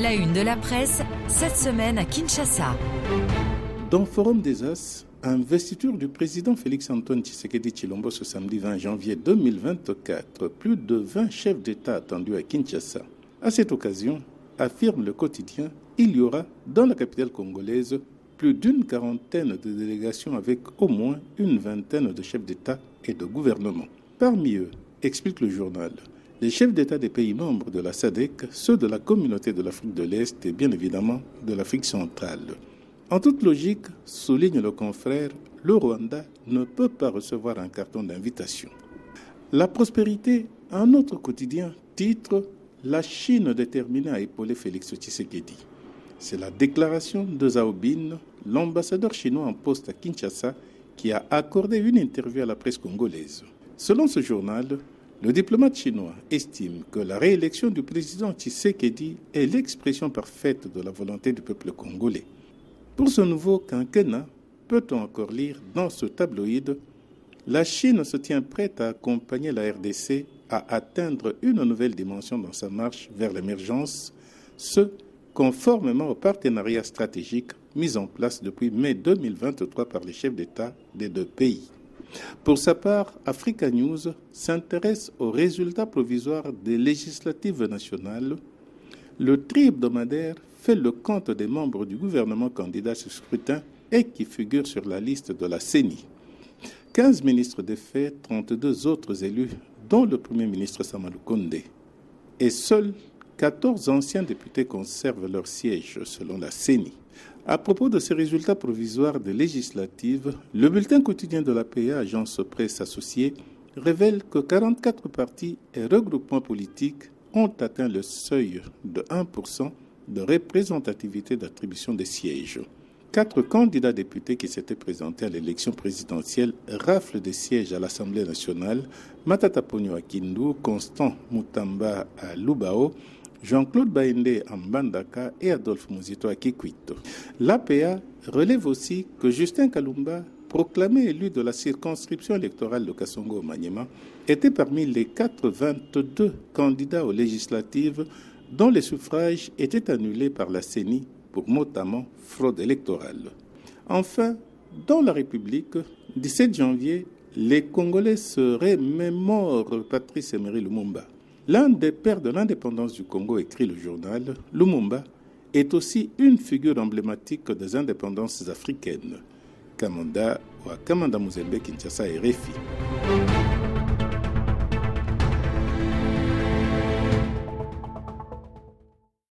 La une de la presse, cette semaine à Kinshasa. Dans Forum des As, investiture du président Félix-Antoine Tshisekedi Chilombo ce samedi 20 janvier 2024. Plus de 20 chefs d'État attendus à Kinshasa. À cette occasion, affirme le quotidien, il y aura dans la capitale congolaise plus d'une quarantaine de délégations avec au moins une vingtaine de chefs d'État et de gouvernement. Parmi eux, explique le journal, les chefs d'État des pays membres de la SADC, ceux de la communauté de l'Afrique de l'Est et bien évidemment de l'Afrique centrale. En toute logique, souligne le confrère, le Rwanda ne peut pas recevoir un carton d'invitation. La prospérité, un autre quotidien, titre La Chine déterminée à épauler Félix Tshisekedi. C'est la déclaration de Zhao Bin, l'ambassadeur chinois en poste à Kinshasa, qui a accordé une interview à la presse congolaise. Selon ce journal, le diplomate chinois estime que la réélection du président Tshisekedi est l'expression parfaite de la volonté du peuple congolais. Pour ce nouveau quinquennat, peut-on encore lire dans ce tabloïd La Chine se tient prête à accompagner la RDC à atteindre une nouvelle dimension dans sa marche vers l'émergence, ce conformément au partenariat stratégique mis en place depuis mai 2023 par les chefs d'État des deux pays. Pour sa part, Africa News s'intéresse aux résultats provisoires des législatives nationales. Le tri hebdomadaire fait le compte des membres du gouvernement candidat à ce scrutin et qui figurent sur la liste de la CENI. 15 ministres des faits, 32 autres élus, dont le Premier ministre Samalou Kondé. Et seuls 14 anciens députés conservent leur siège selon la CENI. À propos de ces résultats provisoires des législatives, le bulletin quotidien de la PA, agence presse associée, révèle que 44 partis et regroupements politiques ont atteint le seuil de 1% de représentativité d'attribution des sièges. Quatre candidats députés qui s'étaient présentés à l'élection présidentielle raflent des sièges à l'Assemblée nationale, Matata à Kindu, Constant Mutamba à Lubao, Jean-Claude Baende à Mbandaka et Adolphe Mouzito à Kikwito. L'APA relève aussi que Justin Kalumba, proclamé élu de la circonscription électorale de Kassongo au Maniema, était parmi les 422 candidats aux législatives dont les suffrages étaient annulés par la CENI pour notamment fraude électorale. Enfin, dans la République, 17 janvier, les Congolais se remémorent Patrice Emery Lumumba. L'un des pères de l'indépendance du Congo, écrit le journal, Lumumba, est aussi une figure emblématique des indépendances africaines. Kamanda ou Kamanda Muzembe Kinshasa et.